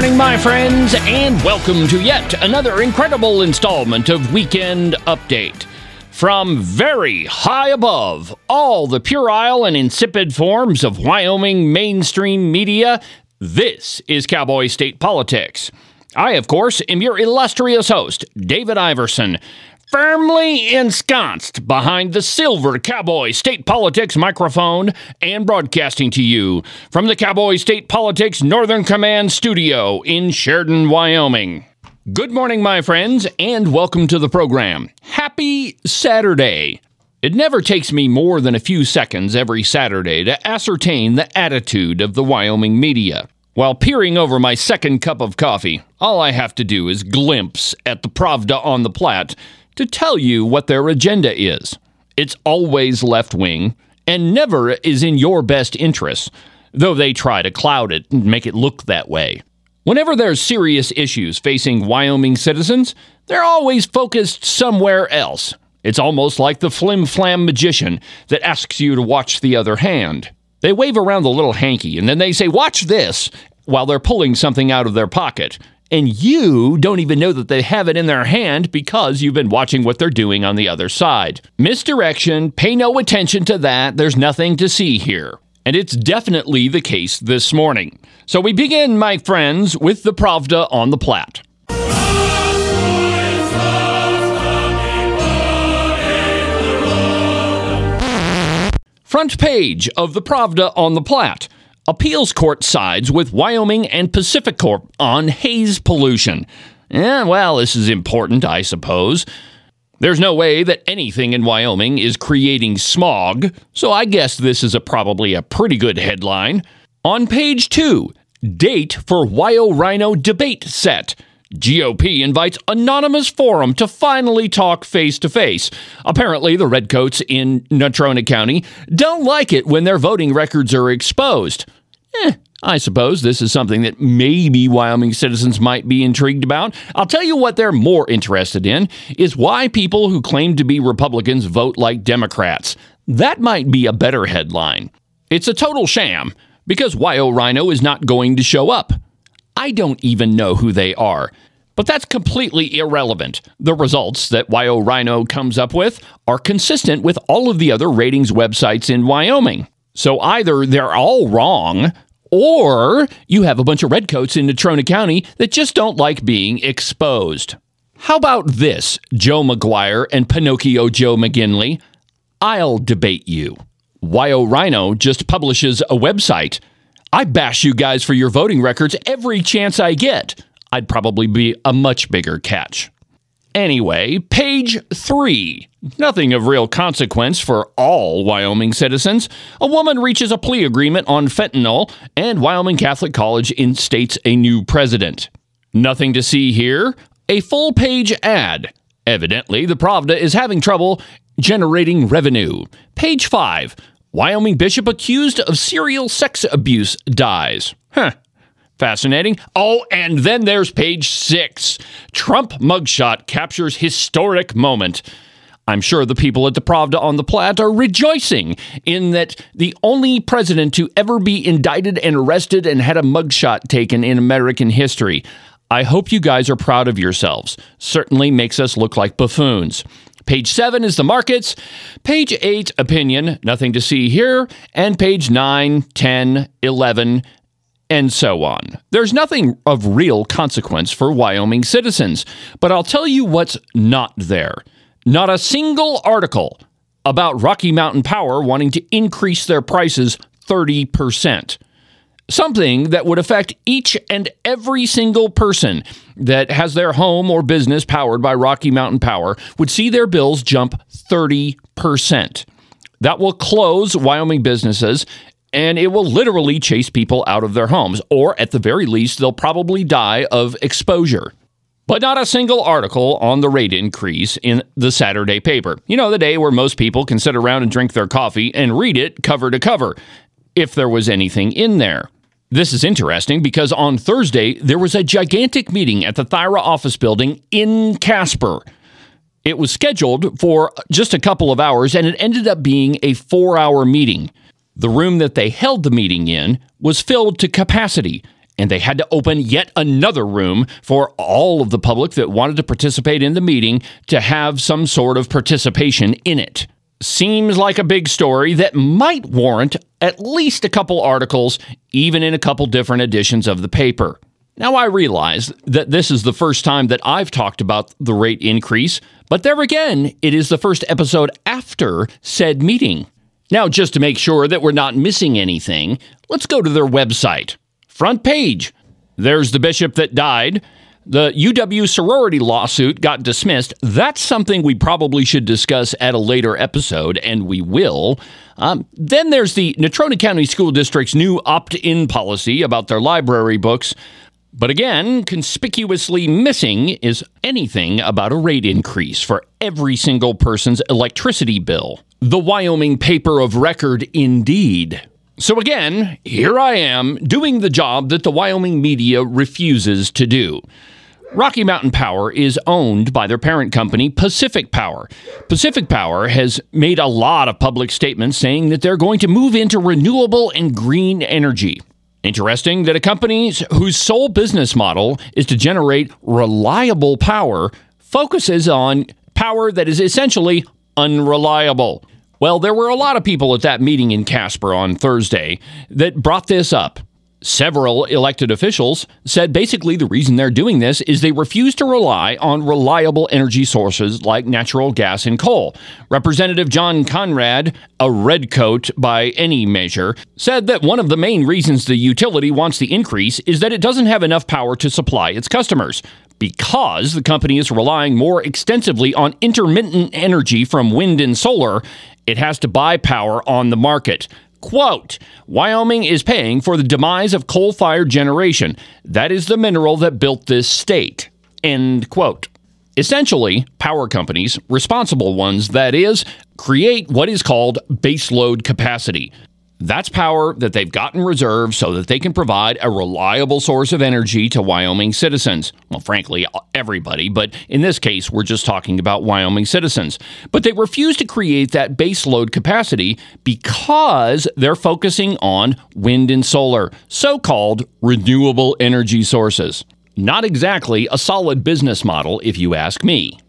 Morning, my friends, and welcome to yet another incredible installment of Weekend Update. From very high above all the puerile and insipid forms of Wyoming mainstream media, this is Cowboy State Politics. I, of course, am your illustrious host, David Iverson, firmly ensconced behind the silver Cowboy State Politics microphone and broadcasting to you from the Cowboy State Politics Northern Command studio in Sheridan, Wyoming. Good morning, my friends, and welcome to the program. Happy Saturday. It never takes me more than a few seconds every Saturday to ascertain the attitude of the Wyoming media. While peering over my second cup of coffee, all I have to do is glimpse at the Pravda on the Platte to tell you what their agenda is. It's always left wing and never is in your best interests, though they try to cloud it and make it look that way. Whenever there's serious issues facing Wyoming citizens, they're always focused somewhere else. It's almost like the flim flam magician that asks you to watch the other hand. They wave around the little hanky and then they say, Watch this, while they're pulling something out of their pocket and you don't even know that they have it in their hand because you've been watching what they're doing on the other side. Misdirection, pay no attention to that, there's nothing to see here. And it's definitely the case this morning. So we begin, my friends, with the Pravda on the Platte. Front page of the Pravda on the Platte. Appeals court sides with Wyoming and PacifiCorp on haze pollution. Yeah, well, this is important, I suppose. There's no way that anything in Wyoming is creating smog, so I guess this is a, probably a pretty good headline. On page two, date for WyoRINO debate set. GOP invites anonymous forum to finally talk face to face. Apparently, the Redcoats in Natrona County don't like it when their voting records are exposed. Eh, I suppose this is something that maybe Wyoming citizens might be intrigued about. I'll tell you what they're more interested in is why people who claim to be Republicans vote like Democrats. That might be a better headline. It's a total sham because WyoRINO is not going to show up. I don't even know who they are. But that's completely irrelevant. The results that WyoRINO comes up with are consistent with all of the other ratings websites in Wyoming. So either they're all wrong, or you have a bunch of redcoats in Natrona County that just don't like being exposed. How about this, Joe MacGuire and Pinocchio Joe McGinley? I'll debate you. WyoRINO just publishes a website. I bash you guys for your voting records every chance I get. I'd probably be a much bigger catch. Anyway, page three. Nothing of real consequence for all Wyoming citizens. A woman reaches a plea agreement on fentanyl, and Wyoming Catholic College instates a new president. Nothing to see here. A full page ad. Evidently, the Pravda is having trouble generating revenue. Page five. Wyoming bishop accused of serial sex abuse dies. Huh. Fascinating. Oh, and then there's page six. Trump mugshot captures historic moment. I'm sure the people at the Pravda on the Platte are rejoicing in that the only president to ever be indicted and arrested and had a mugshot taken in American history. I hope you guys are proud of yourselves. Certainly makes us look like buffoons. Page 7 is the markets. Page 8, opinion, nothing to see here. And page 9, 10, 11, and so on. There's nothing of real consequence for Wyoming citizens, but I'll tell you what's not there. Not a single article about Rocky Mountain Power wanting to increase their prices 30%. Something that would affect each and every single person that has their home or business powered by Rocky Mountain Power would see their bills jump 30%. That will close Wyoming businesses and it will literally chase people out of their homes, or at the very least, they'll probably die of exposure. But not a single article on the rate increase in the Saturday paper. You know, the day where most people can sit around and drink their coffee and read it cover to cover, if there was anything in there. This is interesting because on Thursday, there was a gigantic meeting at the Thyra office building in Casper. It was scheduled for just a couple of hours, and it ended up being a four hour meeting. The room that they held the meeting in was filled to capacity, and they had to open yet another room for all of the public that wanted to participate in the meeting to have some sort of participation in it. Seems like a big story that might warrant at least a couple articles, even in a couple different editions of the paper. Now, I realize that this is the first time that I've talked about the rate increase, but there again, it is the first episode after said meeting. Now, just to make sure that we're not missing anything, let's go to their website. Front page. There's the bishop that died. The UW sorority lawsuit got dismissed. That's something we probably should discuss at a later episode, and we will. Um, then there's the Natrona County School District's new opt in policy about their library books. But again, conspicuously missing is anything about a rate increase for every single person's electricity bill. The Wyoming paper of record, indeed. So again, here I am doing the job that the Wyoming media refuses to do. Rocky Mountain Power is owned by their parent company, Pacific Power. Pacific Power has made a lot of public statements saying that they're going to move into renewable and green energy. Interesting that a company whose sole business model is to generate reliable power focuses on power that is essentially unreliable. Well, there were a lot of people at that meeting in Casper on Thursday that brought this up. Several elected officials said basically the reason they're doing this is they refuse to rely on reliable energy sources like natural gas and coal. Representative John Conrad, a redcoat by any measure, said that one of the main reasons the utility wants the increase is that it doesn't have enough power to supply its customers because the company is relying more extensively on intermittent energy from wind and solar it has to buy power on the market. Quote Wyoming is paying for the demise of coal fired generation. That is the mineral that built this state. End quote. Essentially, power companies, responsible ones that is, create what is called baseload capacity. That's power that they've got in reserve so that they can provide a reliable source of energy to Wyoming citizens. Well, frankly, everybody, but in this case, we're just talking about Wyoming citizens. But they refuse to create that baseload capacity because they're focusing on wind and solar, so called renewable energy sources. Not exactly a solid business model, if you ask me.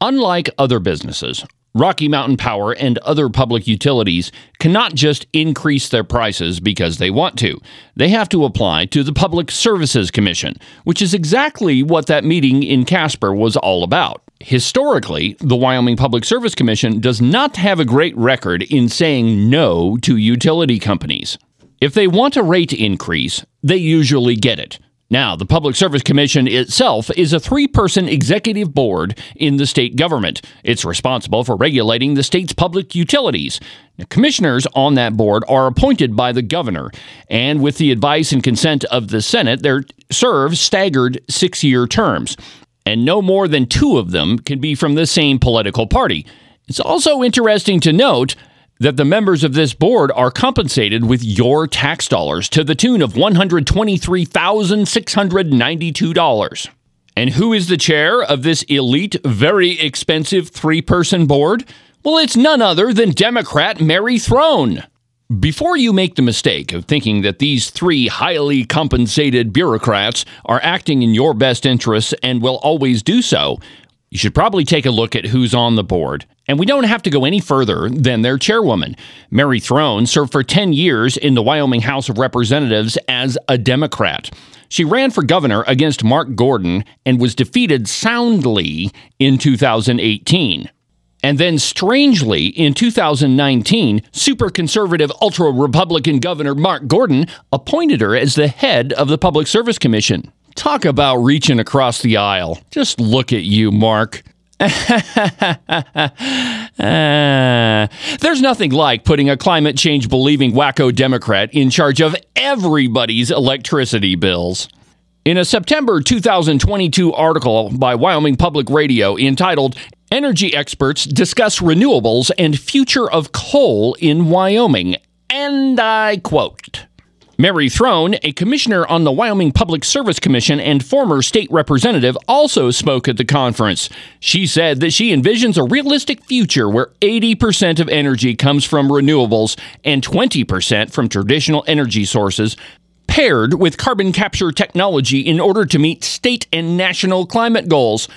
Unlike other businesses, Rocky Mountain Power and other public utilities cannot just increase their prices because they want to. They have to apply to the Public Services Commission, which is exactly what that meeting in Casper was all about. Historically, the Wyoming Public Service Commission does not have a great record in saying no to utility companies. If they want a rate increase, they usually get it. Now, the Public Service Commission itself is a three person executive board in the state government. It's responsible for regulating the state's public utilities. Now, commissioners on that board are appointed by the governor, and with the advice and consent of the Senate, they serve staggered six year terms. And no more than two of them can be from the same political party. It's also interesting to note that the members of this board are compensated with your tax dollars to the tune of $123,692. And who is the chair of this elite, very expensive three person board? Well, it's none other than Democrat Mary Throne. Before you make the mistake of thinking that these three highly compensated bureaucrats are acting in your best interests and will always do so, you should probably take a look at who's on the board. And we don't have to go any further than their chairwoman. Mary Throne served for 10 years in the Wyoming House of Representatives as a Democrat. She ran for governor against Mark Gordon and was defeated soundly in 2018. And then, strangely, in 2019, super conservative, ultra Republican Governor Mark Gordon appointed her as the head of the Public Service Commission. Talk about reaching across the aisle. Just look at you, Mark. Uh, there's nothing like putting a climate change believing wacko Democrat in charge of everybody's electricity bills. In a September 2022 article by Wyoming Public Radio entitled Energy Experts Discuss Renewables and Future of Coal in Wyoming, and I quote, Mary Throne, a commissioner on the Wyoming Public Service Commission and former state representative, also spoke at the conference. She said that she envisions a realistic future where 80% of energy comes from renewables and 20% from traditional energy sources, paired with carbon capture technology in order to meet state and national climate goals.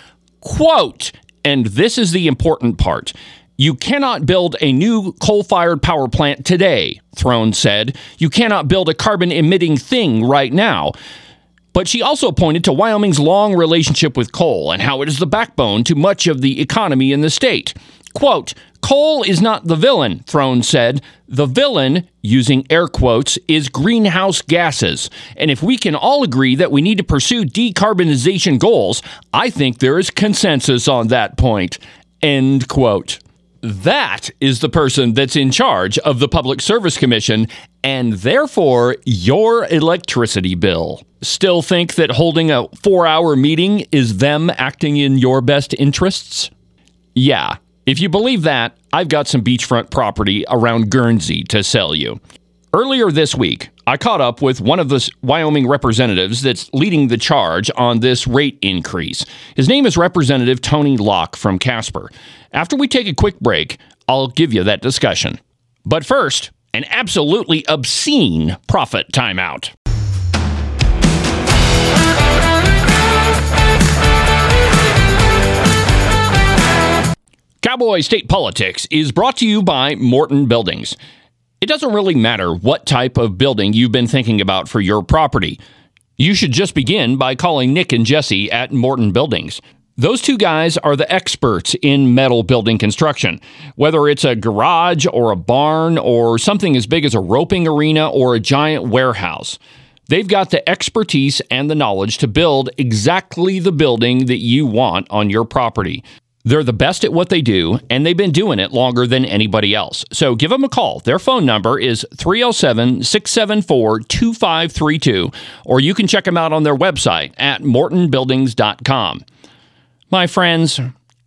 Quote, and this is the important part. You cannot build a new coal fired power plant today, Throne said. You cannot build a carbon emitting thing right now. But she also pointed to Wyoming's long relationship with coal and how it is the backbone to much of the economy in the state. Quote, Coal is not the villain, Throne said. The villain, using air quotes, is greenhouse gases. And if we can all agree that we need to pursue decarbonization goals, I think there is consensus on that point. End quote. That is the person that's in charge of the Public Service Commission and therefore your electricity bill. Still think that holding a four hour meeting is them acting in your best interests? Yeah, if you believe that, I've got some beachfront property around Guernsey to sell you. Earlier this week, I caught up with one of the Wyoming representatives that's leading the charge on this rate increase. His name is Representative Tony Locke from Casper. After we take a quick break, I'll give you that discussion. But first, an absolutely obscene profit timeout. Cowboy State Politics is brought to you by Morton Buildings. It doesn't really matter what type of building you've been thinking about for your property. You should just begin by calling Nick and Jesse at Morton Buildings. Those two guys are the experts in metal building construction. Whether it's a garage or a barn or something as big as a roping arena or a giant warehouse, they've got the expertise and the knowledge to build exactly the building that you want on your property. They're the best at what they do, and they've been doing it longer than anybody else. So give them a call. Their phone number is 307 674 2532, or you can check them out on their website at mortonbuildings.com. My friends,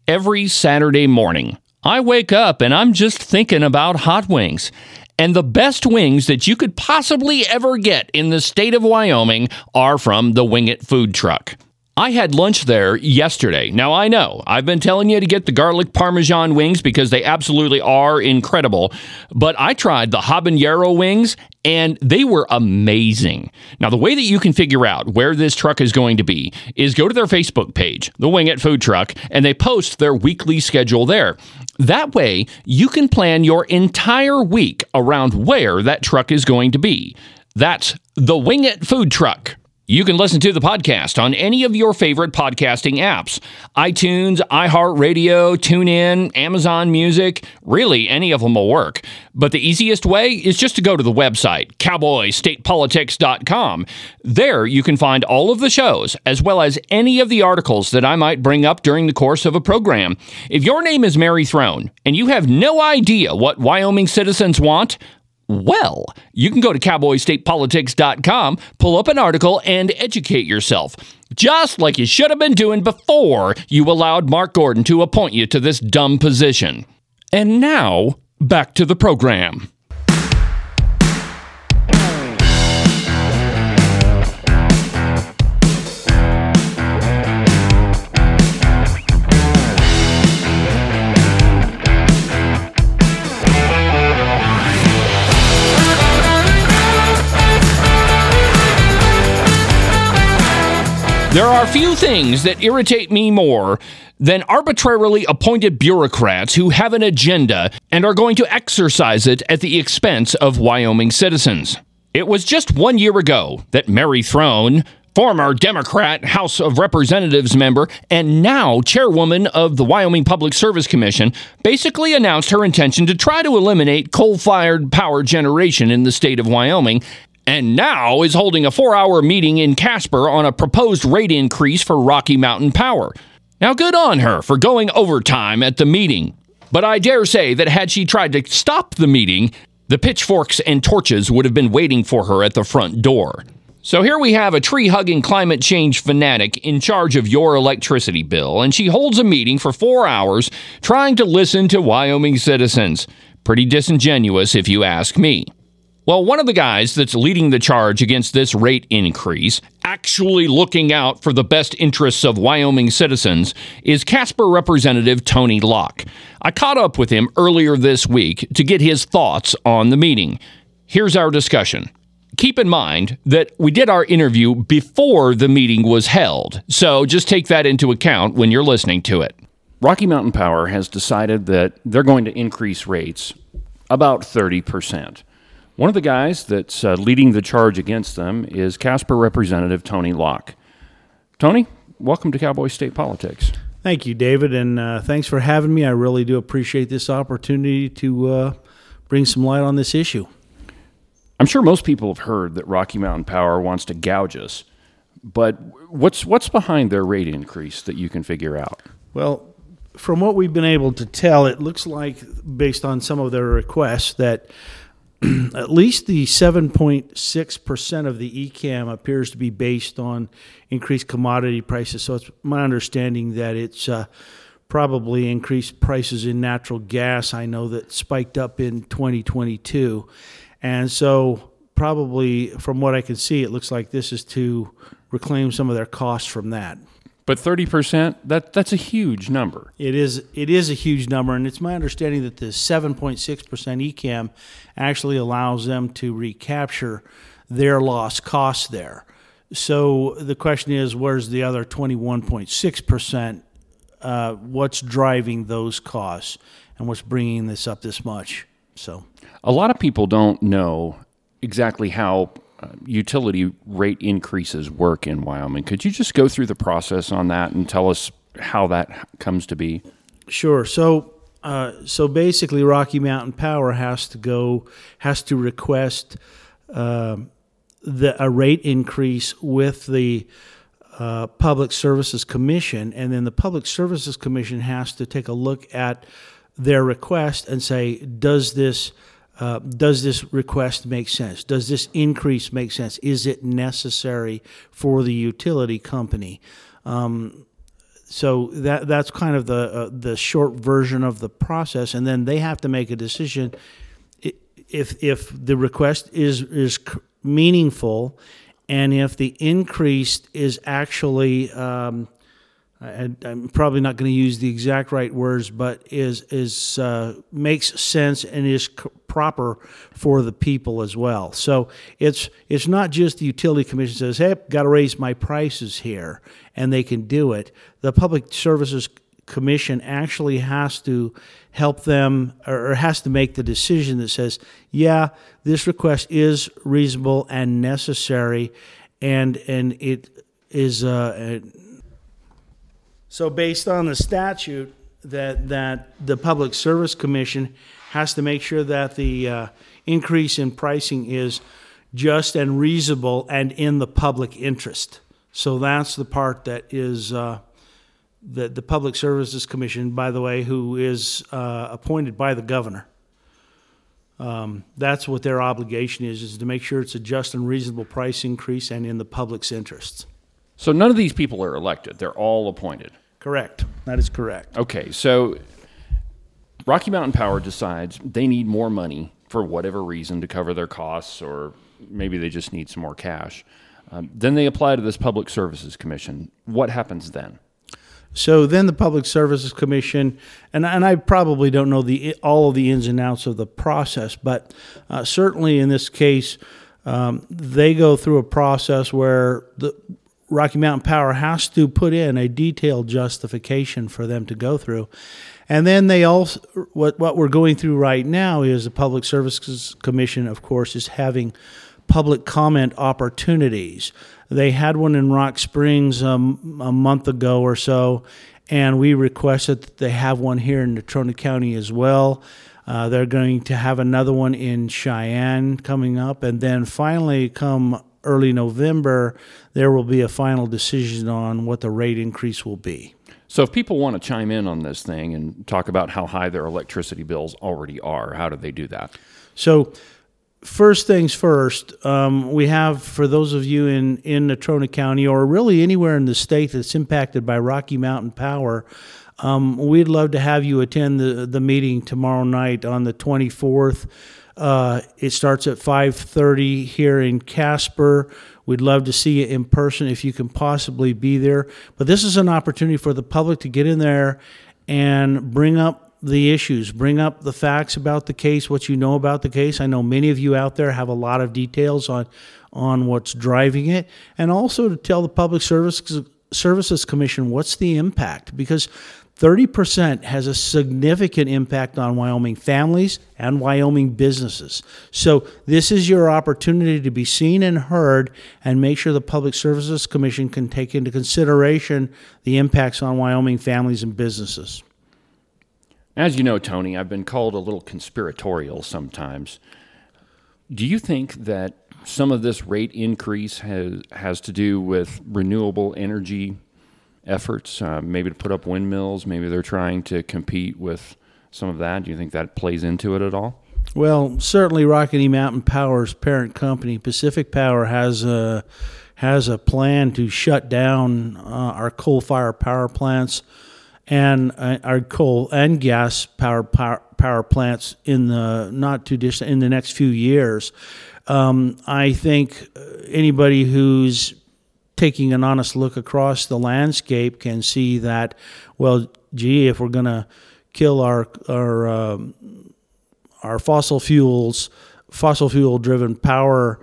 every Saturday morning, I wake up and I'm just thinking about hot wings. And the best wings that you could possibly ever get in the state of Wyoming are from the Wing It food truck. I had lunch there yesterday. Now, I know I've been telling you to get the garlic parmesan wings because they absolutely are incredible, but I tried the habanero wings and they were amazing. Now, the way that you can figure out where this truck is going to be is go to their Facebook page, the Wing It Food Truck, and they post their weekly schedule there. That way, you can plan your entire week around where that truck is going to be. That's the Wing It Food Truck. You can listen to the podcast on any of your favorite podcasting apps iTunes, iHeartRadio, TuneIn, Amazon Music. Really, any of them will work. But the easiest way is just to go to the website, cowboystatepolitics.com. There you can find all of the shows, as well as any of the articles that I might bring up during the course of a program. If your name is Mary Throne and you have no idea what Wyoming citizens want, well, you can go to cowboystatepolitics.com, pull up an article, and educate yourself. Just like you should have been doing before you allowed Mark Gordon to appoint you to this dumb position. And now, back to the program. There are few things that irritate me more than arbitrarily appointed bureaucrats who have an agenda and are going to exercise it at the expense of Wyoming citizens. It was just one year ago that Mary Throne, former Democrat House of Representatives member and now chairwoman of the Wyoming Public Service Commission, basically announced her intention to try to eliminate coal fired power generation in the state of Wyoming and now is holding a four hour meeting in Casper on a proposed rate increase for Rocky Mountain Power. Now, good on her for going overtime at the meeting. But I dare say that had she tried to stop the meeting, the pitchforks and torches would have been waiting for her at the front door. So here we have a tree hugging climate change fanatic in charge of your electricity bill, and she holds a meeting for four hours trying to listen to Wyoming citizens. Pretty disingenuous, if you ask me. Well, one of the guys that's leading the charge against this rate increase, actually looking out for the best interests of Wyoming citizens, is Casper Representative Tony Locke. I caught up with him earlier this week to get his thoughts on the meeting. Here's our discussion. keep in mind that we did our interview before the meeting was held, so just take that into account when you're listening to it. Rocky Mountain Power has decided that they're going to increase rates about 30%. One of the guys that's uh, leading the charge against them is Casper Representative Tony Locke. Tony, welcome to Cowboy State Politics. Thank you, David, and uh, thanks for having me. I really do appreciate this opportunity to uh, bring some light on this issue. I'm sure most people have heard that Rocky Mountain Power wants to gouge us, but what's what's behind their rate increase that you can figure out? Well, from what we've been able to tell, it looks like, based on some of their requests, that at least the 7.6% of the ECAM appears to be based on increased commodity prices. So it's my understanding that it's uh, probably increased prices in natural gas. I know that spiked up in 2022. And so, probably from what I can see, it looks like this is to reclaim some of their costs from that. But 30%, that, that's a huge number. It is it is a huge number, and it's my understanding that the 7.6% ECAM actually allows them to recapture their lost costs there. So the question is, where's the other 21.6%? Uh, what's driving those costs, and what's bringing this up this much? So a lot of people don't know exactly how utility rate increases work in Wyoming. Could you just go through the process on that and tell us how that comes to be? Sure. So, uh, so basically, Rocky Mountain Power has to go has to request uh, the a rate increase with the uh, Public Services Commission, and then the Public Services Commission has to take a look at their request and say, does this uh, does this request make sense? Does this increase make sense? Is it necessary for the utility company? Um, so that that's kind of the uh, the short version of the process, and then they have to make a decision if if the request is is meaningful, and if the increase is actually um, I, am probably not going to use the exact right words, but is is uh, makes sense and is c- proper for the people as well. So it's it's not just the utility commission says, "Hey, got to raise my prices here," and they can do it. The public services commission actually has to help them or has to make the decision that says, "Yeah, this request is reasonable and necessary," and and it is. Uh, so, based on the statute, that that the Public Service Commission has to make sure that the uh, increase in pricing is just and reasonable and in the public interest. So that's the part that is uh, that the Public Services Commission, by the way, who is uh, appointed by the governor. Um, that's what their obligation is: is to make sure it's a just and reasonable price increase and in the public's interests. So none of these people are elected; they're all appointed. Correct. That is correct. Okay, so Rocky Mountain Power decides they need more money for whatever reason to cover their costs, or maybe they just need some more cash. Um, then they apply to this Public Services Commission. What happens then? So then the Public Services Commission, and, and I probably don't know the all of the ins and outs of the process, but uh, certainly in this case, um, they go through a process where the Rocky Mountain Power has to put in a detailed justification for them to go through. And then they also, what, what we're going through right now is the Public Services Commission, of course, is having public comment opportunities. They had one in Rock Springs um, a month ago or so, and we requested that they have one here in Natrona County as well. Uh, they're going to have another one in Cheyenne coming up, and then finally, come early November, there will be a final decision on what the rate increase will be. So, if people want to chime in on this thing and talk about how high their electricity bills already are, how do they do that? So, first things first, um, we have for those of you in in Natrona County or really anywhere in the state that's impacted by Rocky Mountain Power. Um, we'd love to have you attend the, the meeting tomorrow night on the 24th. Uh, it starts at 5:30 here in Casper. We'd love to see you in person if you can possibly be there. But this is an opportunity for the public to get in there and bring up the issues, bring up the facts about the case, what you know about the case. I know many of you out there have a lot of details on on what's driving it, and also to tell the Public Service Services Commission what's the impact because 30% has a significant impact on Wyoming families and Wyoming businesses. So, this is your opportunity to be seen and heard and make sure the Public Services Commission can take into consideration the impacts on Wyoming families and businesses. As you know, Tony, I've been called a little conspiratorial sometimes. Do you think that some of this rate increase has, has to do with renewable energy efforts, uh, maybe to put up windmills. Maybe they're trying to compete with some of that. Do you think that plays into it at all? Well, certainly Rocky Mountain Power's parent company, Pacific Power, has a has a plan to shut down uh, our coal-fired power plants and uh, our coal and gas power, power power plants in the not too distant in the next few years. Um, I think uh, anybody who's taking an honest look across the landscape can see that, well, gee, if we're going to kill our our um, our fossil fuels, fossil fuel driven power,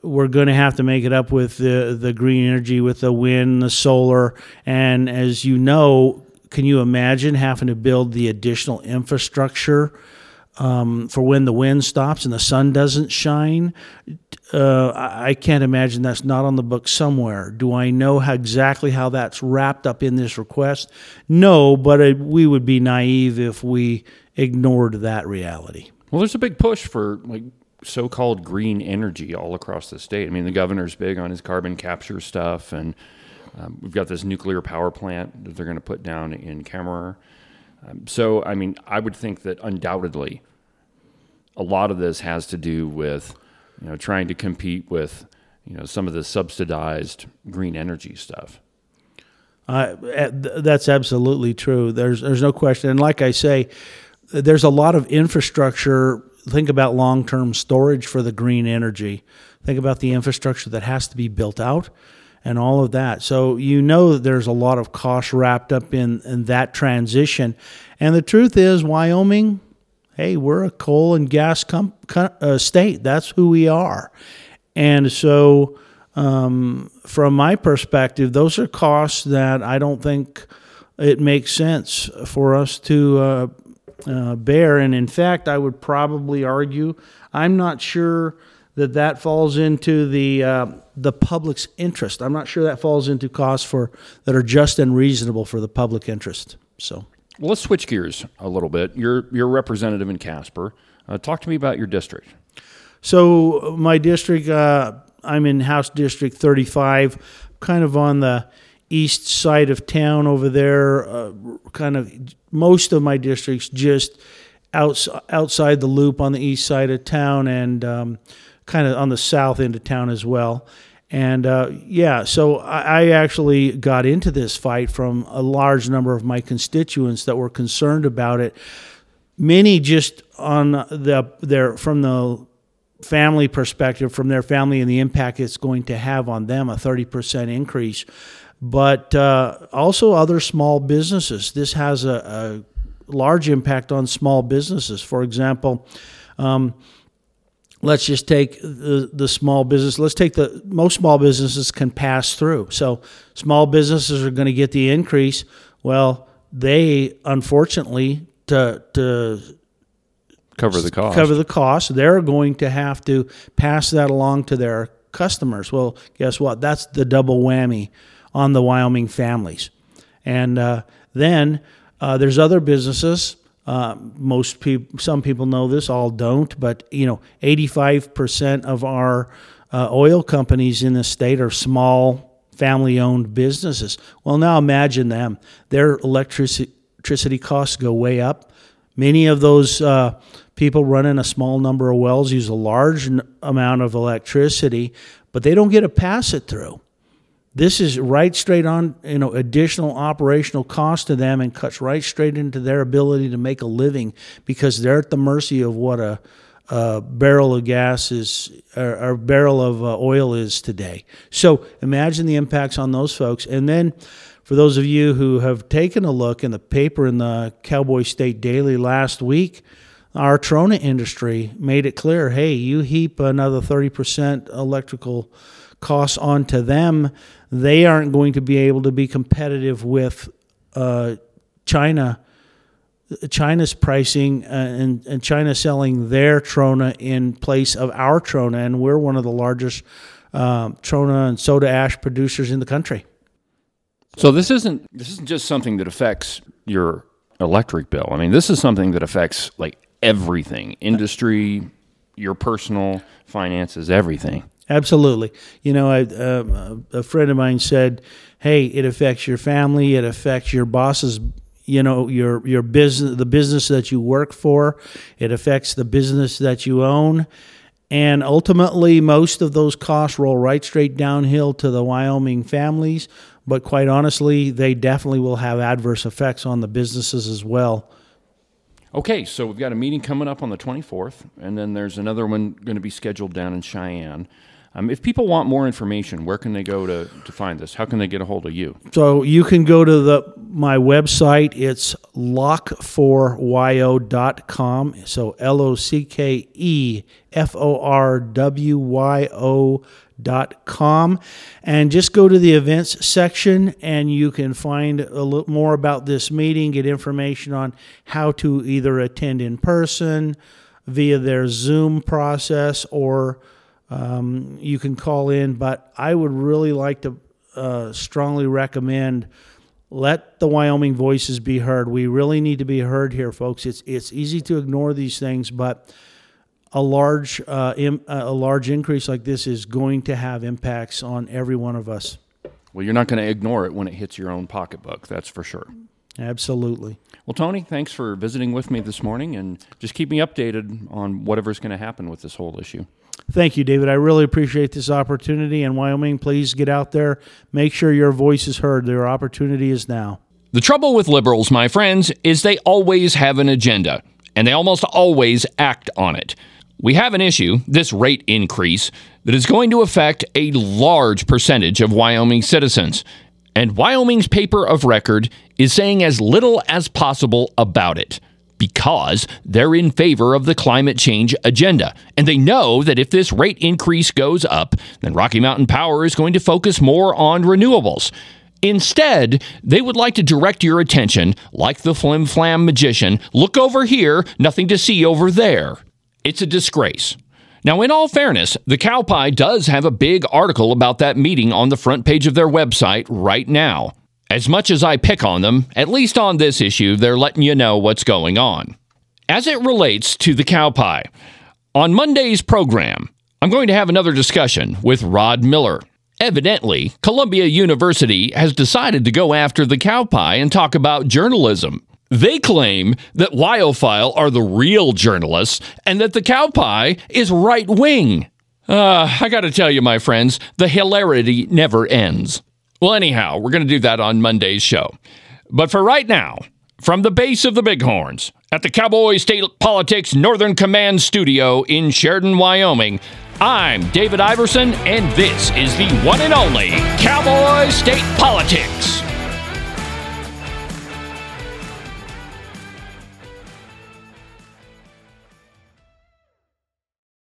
we're going to have to make it up with the the green energy, with the wind, the solar, and as you know, can you imagine having to build the additional infrastructure? Um, for when the wind stops and the sun doesn't shine uh, I can't imagine that's not on the book somewhere. Do I know how exactly how that's wrapped up in this request? No, but it, we would be naive if we ignored that reality. Well, there's a big push for like so-called green energy all across the state. I mean, the governor's big on his carbon capture stuff, and um, we've got this nuclear power plant that they're going to put down in Kemmerer. Um, so, I mean, I would think that undoubtedly a lot of this has to do with you know, trying to compete with, you know, some of the subsidized green energy stuff. Uh, that's absolutely true. There's there's no question. And like I say, there's a lot of infrastructure. Think about long term storage for the green energy. Think about the infrastructure that has to be built out and all of that. So you know that there's a lot of cost wrapped up in, in that transition. And the truth is, Wyoming hey, we're a coal and gas com- uh, state. That's who we are. And so, um, from my perspective, those are costs that I don't think it makes sense for us to uh, uh, bear. And in fact, I would probably argue I'm not sure that that falls into the uh, the public's interest. I'm not sure that falls into costs for that are just and reasonable for the public interest. So. Well, let's switch gears a little bit. You're you're representative in Casper. Uh, talk to me about your district. So my district, uh, I'm in House District 35, kind of on the east side of town over there. Uh, kind of most of my districts just outs- outside the loop on the east side of town, and um, kind of on the south end of town as well. And uh, yeah, so I, I, actually got into this fight from a large number of my constituents that were concerned about it. Many just on the their from the family perspective, from their family and the impact it's going to have on them, a thirty percent increase. But uh, also other small businesses. This has a, a, large impact on small businesses. For example. Um, let's just take the, the small business let's take the most small businesses can pass through. So small businesses are going to get the increase. Well they unfortunately to to cover the cost. cover the cost they're going to have to pass that along to their customers. Well guess what? That's the double whammy on the wyoming families. And uh, then uh, there's other businesses uh, most people, some people know this, all don't, but you know, 85% of our uh, oil companies in the state are small family-owned businesses. Well, now imagine them; their electricity electricity costs go way up. Many of those uh, people running a small number of wells use a large n- amount of electricity, but they don't get to pass it through. This is right straight on, you know, additional operational cost to them and cuts right straight into their ability to make a living because they're at the mercy of what a, a barrel of gas is or, or barrel of uh, oil is today. So imagine the impacts on those folks. And then for those of you who have taken a look in the paper in the Cowboy State Daily last week, our Trona industry made it clear hey, you heap another 30% electrical costs onto them, they aren't going to be able to be competitive with uh, China. China's pricing uh, and, and China selling their Trona in place of our Trona, and we're one of the largest um, Trona and soda ash producers in the country. So this isn't this isn't just something that affects your electric bill. I mean, this is something that affects like everything, industry, your personal finances, everything. Absolutely. You know, I, uh, a friend of mine said, "Hey, it affects your family. It affects your bosses. You know your your business, the business that you work for. It affects the business that you own, and ultimately, most of those costs roll right straight downhill to the Wyoming families. But quite honestly, they definitely will have adverse effects on the businesses as well. Okay, so we've got a meeting coming up on the 24th, and then there's another one going to be scheduled down in Cheyenne. Um, if people want more information, where can they go to, to find this? How can they get a hold of you? So you can go to the my website. It's lockeforwyo.com. So L O C K E F O R W Y O dot com and just go to the events section and you can find a little more about this meeting get information on how to either attend in person via their zoom process or um, you can call in, but I would really like to uh, strongly recommend let the Wyoming voices be heard. We really need to be heard here, folks. It's it's easy to ignore these things, but a large uh, Im, a large increase like this is going to have impacts on every one of us. Well, you're not going to ignore it when it hits your own pocketbook. That's for sure. Absolutely. Well, Tony, thanks for visiting with me this morning, and just keep me updated on whatever's going to happen with this whole issue. Thank you, David. I really appreciate this opportunity. And Wyoming, please get out there. Make sure your voice is heard. Their opportunity is now. The trouble with liberals, my friends, is they always have an agenda, and they almost always act on it. We have an issue, this rate increase, that is going to affect a large percentage of Wyoming citizens. And Wyoming's paper of record is saying as little as possible about it because they're in favor of the climate change agenda. And they know that if this rate increase goes up, then Rocky Mountain Power is going to focus more on renewables. Instead, they would like to direct your attention, like the flim flam magician look over here, nothing to see over there. It's a disgrace. Now, in all fairness, the Cowpie does have a big article about that meeting on the front page of their website right now. As much as I pick on them, at least on this issue, they're letting you know what's going on. As it relates to the cow pie, on Monday's program, I'm going to have another discussion with Rod Miller. Evidently, Columbia University has decided to go after the cow pie and talk about journalism. They claim that WyoFile are the real journalists and that the cowpie is right wing. Uh, I gotta tell you, my friends, the hilarity never ends. Well, anyhow, we're to do that on Monday's show. But for right now, from the base of the Bighorns at the Cowboy State Politics Northern Command Studio in Sheridan, Wyoming, I'm David Iverson, and this is the one and only Cowboy State Politics.